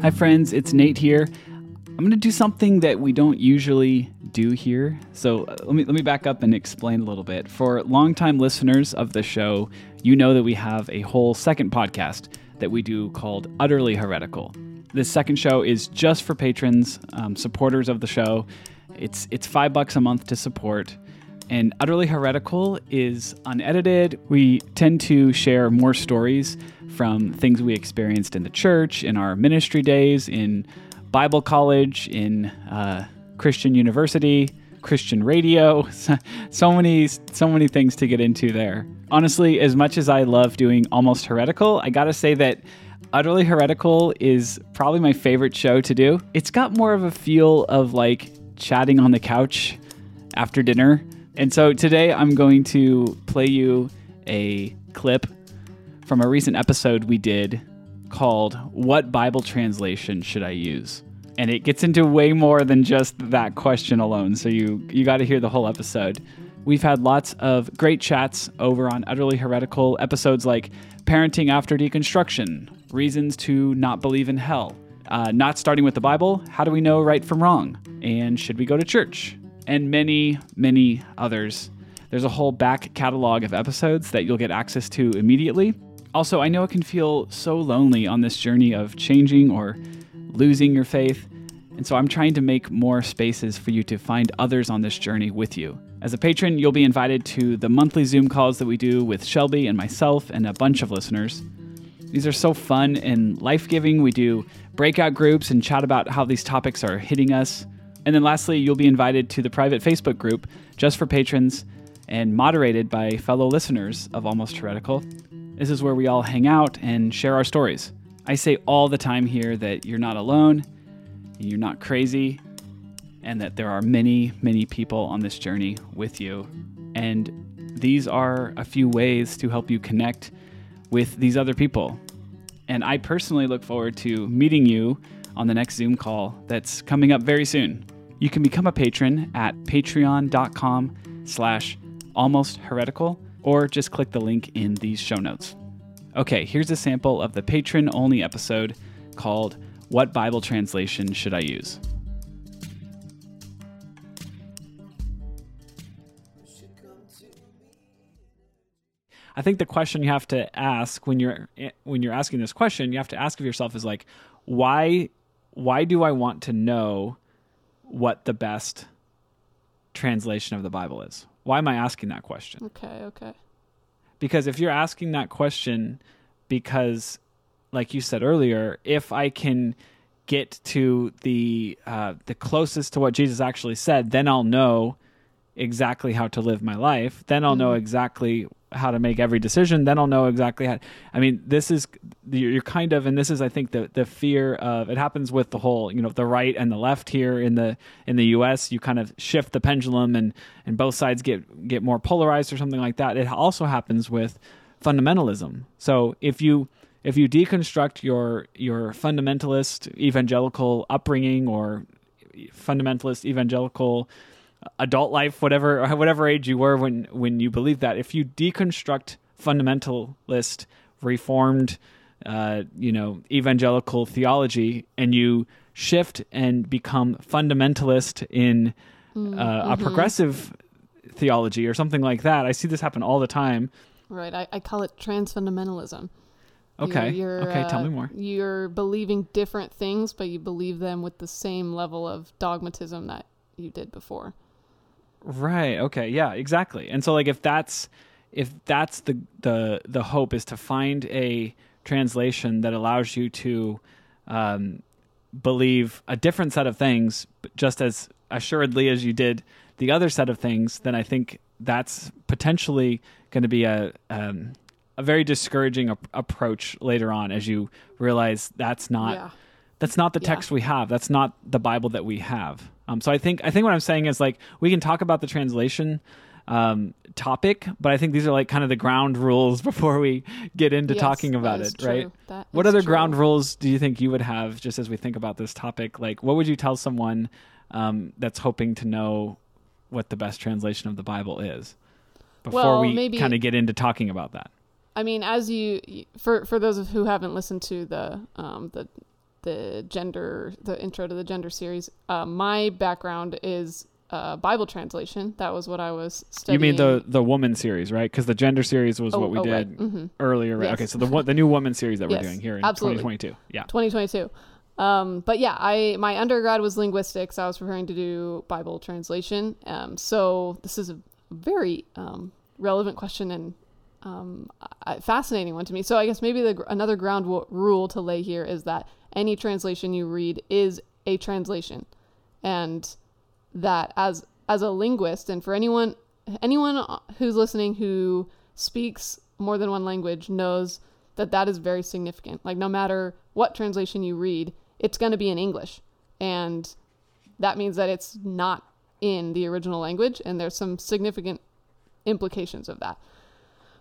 Hi, friends, it's Nate here. I'm going to do something that we don't usually do here. So uh, let me let me back up and explain a little bit. For longtime listeners of the show, you know that we have a whole second podcast that we do called Utterly Heretical. This second show is just for patrons, um, supporters of the show. It's it's five bucks a month to support. And Utterly Heretical is unedited. We tend to share more stories from things we experienced in the church, in our ministry days, in Bible college, in uh, Christian university, Christian radio. So many, so many things to get into there. Honestly, as much as I love doing Almost Heretical, I gotta say that Utterly Heretical is probably my favorite show to do. It's got more of a feel of like chatting on the couch after dinner. And so today I'm going to play you a clip from a recent episode we did called What Bible Translation Should I Use? And it gets into way more than just that question alone. So you you got to hear the whole episode. We've had lots of great chats over on Utterly Heretical episodes like Parenting After Deconstruction, Reasons to Not Believe in Hell, uh, Not Starting with the Bible, How Do We Know Right from Wrong, and Should We Go to Church, and many, many others. There's a whole back catalog of episodes that you'll get access to immediately. Also, I know it can feel so lonely on this journey of changing or losing your faith. And so I'm trying to make more spaces for you to find others on this journey with you. As a patron, you'll be invited to the monthly Zoom calls that we do with Shelby and myself and a bunch of listeners. These are so fun and life giving. We do breakout groups and chat about how these topics are hitting us. And then lastly, you'll be invited to the private Facebook group just for patrons and moderated by fellow listeners of Almost Heretical. This is where we all hang out and share our stories. I say all the time here that you're not alone, you're not crazy, and that there are many, many people on this journey with you. And these are a few ways to help you connect with these other people. And I personally look forward to meeting you on the next Zoom call that's coming up very soon. You can become a patron at patreon.com slash almost heretical or just click the link in these show notes. Okay, here's a sample of the patron only episode called What Bible Translation Should I Use? I think the question you have to ask when you're when you're asking this question, you have to ask of yourself is like, why why do I want to know what the best translation of the Bible is? Why am I asking that question? Okay, okay. Because if you're asking that question because like you said earlier, if I can get to the uh, the closest to what Jesus actually said, then I'll know exactly how to live my life. Then I'll know Mhm. exactly how to make every decision. Then I'll know exactly how. I mean, this is you're you're kind of, and this is, I think, the the fear of it happens with the whole, you know, the right and the left here in the in the U.S. You kind of shift the pendulum, and and both sides get get more polarized or something like that. It also happens with fundamentalism. So if you if you deconstruct your your fundamentalist evangelical upbringing or fundamentalist evangelical adult life, whatever whatever age you were when when you believed that, if you deconstruct fundamentalist, reformed, uh, you know, evangelical theology, and you shift and become fundamentalist in uh, a progressive theology or something like that, I see this happen all the time. Right. I, I call it transfundamentalism. Okay. You're, you're, okay. tell uh, me more. You're believing different things, but you believe them with the same level of dogmatism that you did before. Right. Okay. Yeah. Exactly. And so, like, if that's if that's the the the hope is to find a translation that allows you to um, believe a different set of things, just as assuredly as you did the other set of things, then I think that's potentially going to be a um, a very discouraging ap- approach later on as you realize that's not yeah. That's not the Yeah. text we have that's not the bible that we have um, so i think i think what i'm saying is like we can talk about the translation um, topic but i think these are like kind of the ground rules before we get into Yes, talking about it right true. That what other true. ground rules do you think you would have just as we think about this topic like what would you tell someone um, that's hoping to know what the best translation of the bible is before Well, we maybe- kind of get into talking about that I mean, as you for for those of who haven't listened to the um the the gender, the intro to the gender series. Uh, my background is uh, Bible translation. That was what I was studying. You mean the the woman series, right? Because the gender series was Oh, what we oh, did right. Mhm. earlier, right? Yes. Okay, so the the new woman series that we're Yes, doing here in absolutely. 2022. Yeah. 2022. Um, but yeah, I my undergrad was linguistics. I was preparing to do Bible translation. Um, so this is a very um, relevant question and um, a fascinating one to me. So I guess maybe the, another ground w- rule to lay here is that any translation you read is a translation, and that as as a linguist and for anyone anyone who's listening who speaks more than one language knows that that is very significant. Like no matter what translation you read, it's going to be in English, and that means that it's not in the original language, and there's some significant implications of that.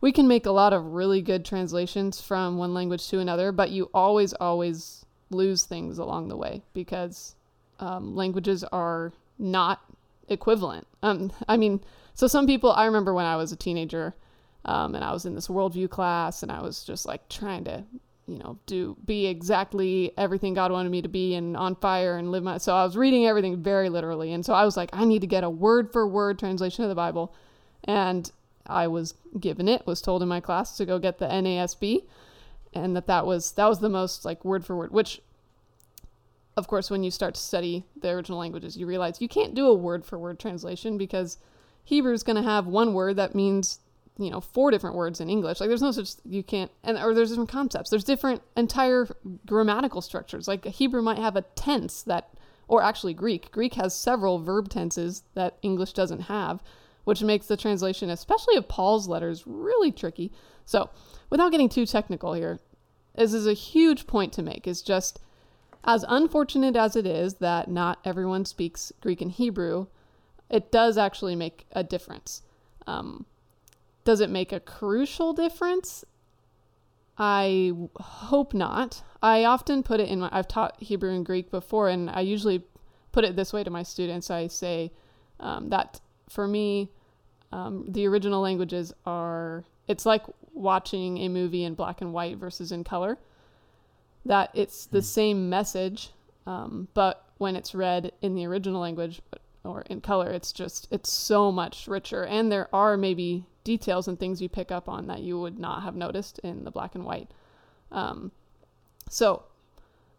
We can make a lot of really good translations from one language to another, but you always, always lose things along the way because um, languages are not equivalent. Um, I mean, so some people, I remember when I was a teenager um, and I was in this worldview class and I was just like trying to, you know, do be exactly everything God wanted me to be and on fire and live my. So I was reading everything very literally. And so I was like, I need to get a word for word translation of the Bible. And I was given it, was told in my class to go get the NASB and that that was that was the most like word for word which of course when you start to study the original languages you realize you can't do a word for word translation because hebrew is going to have one word that means you know four different words in english. Like there's no such you can't and or there's different concepts. There's different entire grammatical structures. Like hebrew might have a tense that or actually greek. Greek has several verb tenses that english doesn't have which makes the translation especially of paul's letters really tricky so without getting too technical here this is a huge point to make is just as unfortunate as it is that not everyone speaks Greek and Hebrew, it does actually make a difference. Um, does it make a crucial difference? I hope not. I often put it in my, I've taught Hebrew and Greek before, and I usually put it this way to my students. I say um, that for me, um, the original languages are, it's like watching a movie in black and white versus in color that it's the same message, um, but when it's read in the original language or in color, it's just it's so much richer. And there are maybe details and things you pick up on that you would not have noticed in the black and white. Um, so,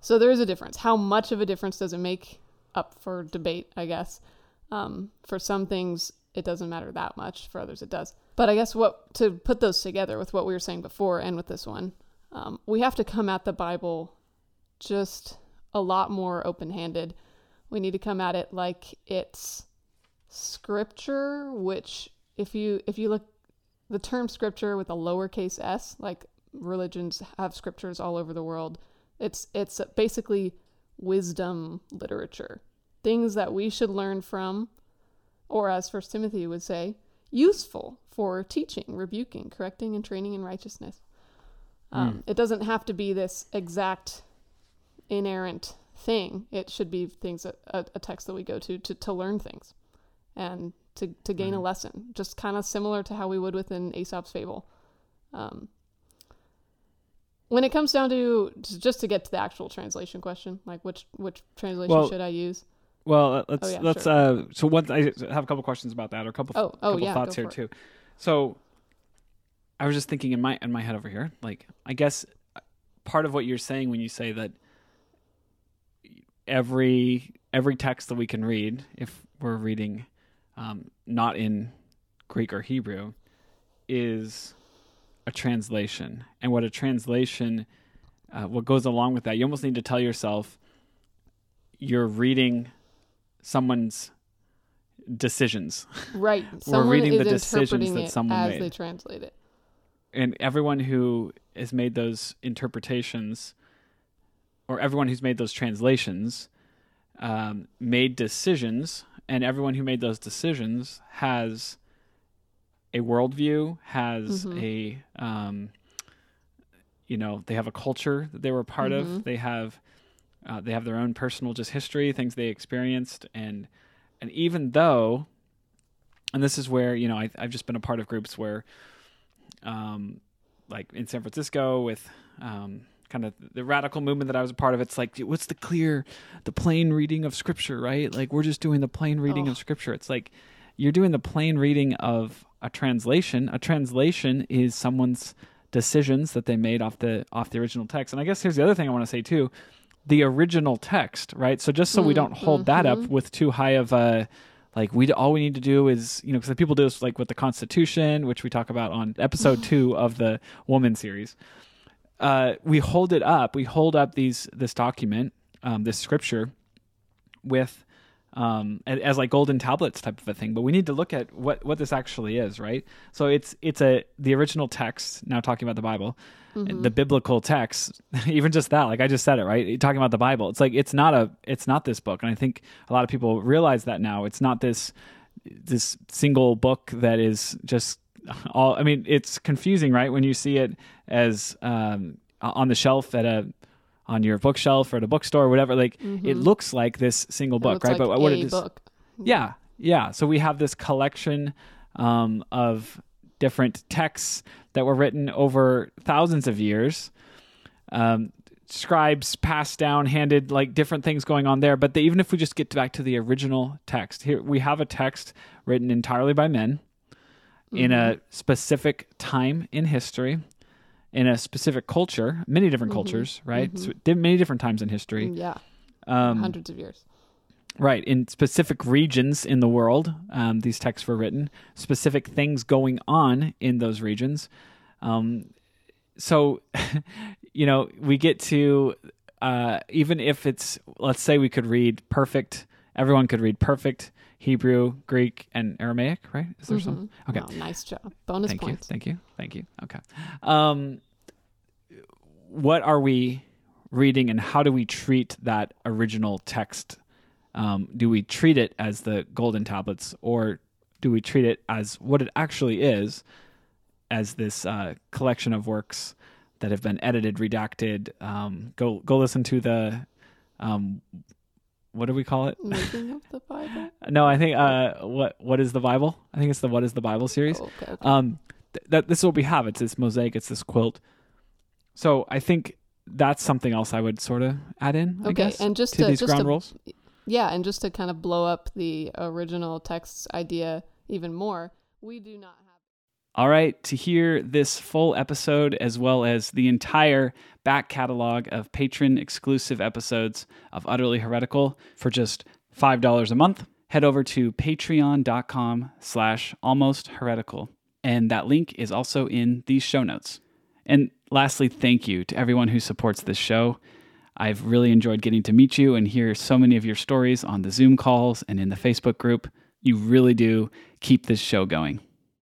so there is a difference. How much of a difference does it make? Up for debate, I guess. Um, for some things, it doesn't matter that much. For others, it does. But I guess what to put those together with what we were saying before and with this one, um, we have to come at the Bible just a lot more open handed. We need to come at it like it's scripture, which if you if you look the term scripture with a lowercase s, like religions have scriptures all over the world, it's it's basically wisdom literature. Things that we should learn from, or as First Timothy would say, useful for teaching, rebuking, correcting, and training in righteousness. Um, It doesn't have to be this exact inerrant thing. It should be things that, a, a text that we go to, to to learn things and to to gain a lesson. Just kind of similar to how we would within Aesop's fable. Um, when it comes down to just to get to the actual translation question, like which which translation Well, should I use? Well, uh, let's Oh, yeah, let's uh so one I have a couple questions about that or a couple Oh, oh, couple yeah, thoughts here too. So I was just thinking in my in my head over here, like I guess part of what you're saying when you say that every every text that we can read if we're reading um, not in Greek or Hebrew is a translation. And what a translation uh, what goes along with that, you almost need to tell yourself you're reading someone's decisions Right. We're reading is the decisions interpreting that someone as made. they translate it. and everyone who has made those interpretations or everyone who's made those translations um, made decisions and everyone who made those decisions has a worldview has Mhm. a um, you know they have a culture that they were a part of Mhm. they have uh, they have their own personal just history things they experienced and and even though and this is where you know I, i've just been a part of groups where um, like in San Francisco with um, kind of the radical movement that I was a part of. It's like, what's the clear, the plain reading of Scripture, right? Like we're just doing the plain reading Oh. of Scripture. It's like you're doing the plain reading of a translation. A translation is someone's decisions that they made off the off the original text. And I guess here's the other thing I want to say too the original text, right? So just so we don't hold that up with too high of a like we all we need to do is you know because the people do this like with the Constitution, which we talk about on episode two of the Woman series. Uh, we hold it up. We hold up these this document, um, this scripture, with um, as like golden tablets type of a thing. But we need to look at what what this actually is, right? So it's it's a the original text. Now talking about the Bible, the biblical text. Even just that, like I just said it, right? Talking about the Bible. It's like it's not a it's not this book, and I think a lot of people realize that now. It's not this this single book that is just all. I mean, it's confusing, right? When you see it as um, on the shelf at a on your bookshelf or at a bookstore or whatever like it looks like this single It book right? like but what it is book. yeah yeah. So we have this collection um, of different texts that were written over thousands of years. Um, scribes passed down handed like different things going on there. But the, even if we just get back to the original text here we have a text written entirely by men in a specific time in history in a specific culture many different cultures right so, many different times in history Yeah, um, hundreds of years. Right. In specific regions in the world, um, these texts were written, specific things going on in those regions. Um, so, you know, we get to, uh, even if it's, let's say we could read perfect, everyone could read perfect Hebrew, Greek, and Aramaic, right? Is there some? Okay. Wow, nice job. Bonus Thank you. Thank you. Thank you. Okay. Um, what are we reading and how do we treat that original text? Um, do we treat it as the golden tablets or do we treat it as what it actually is, as this uh, collection of works that have been edited, redacted? Um, go go listen to the um, what do we call it? Making of the Bible. No, I think uh, what what is the Bible? I think it's the What is the Bible series. Oh, okay, okay. Um, th- that this is what we have. It's this mosaic. It's this quilt. So I think that's something else I would sort of add in. I Okay, guess, and just to to- these just ground to- rules. Yeah, and just to kind of blow up the original text's idea even more, we do not have. All right, to hear this full episode as well as the entire back catalog of patron exclusive episodes of Utterly Heretical for just $5 a month, head over to patreon.com slash almost heretical. And that link is also in these show notes. And lastly, thank you to everyone who supports this show. I've really enjoyed getting to meet you and hear so many of your stories on the Zoom calls and in the Facebook group. You really do keep this show going.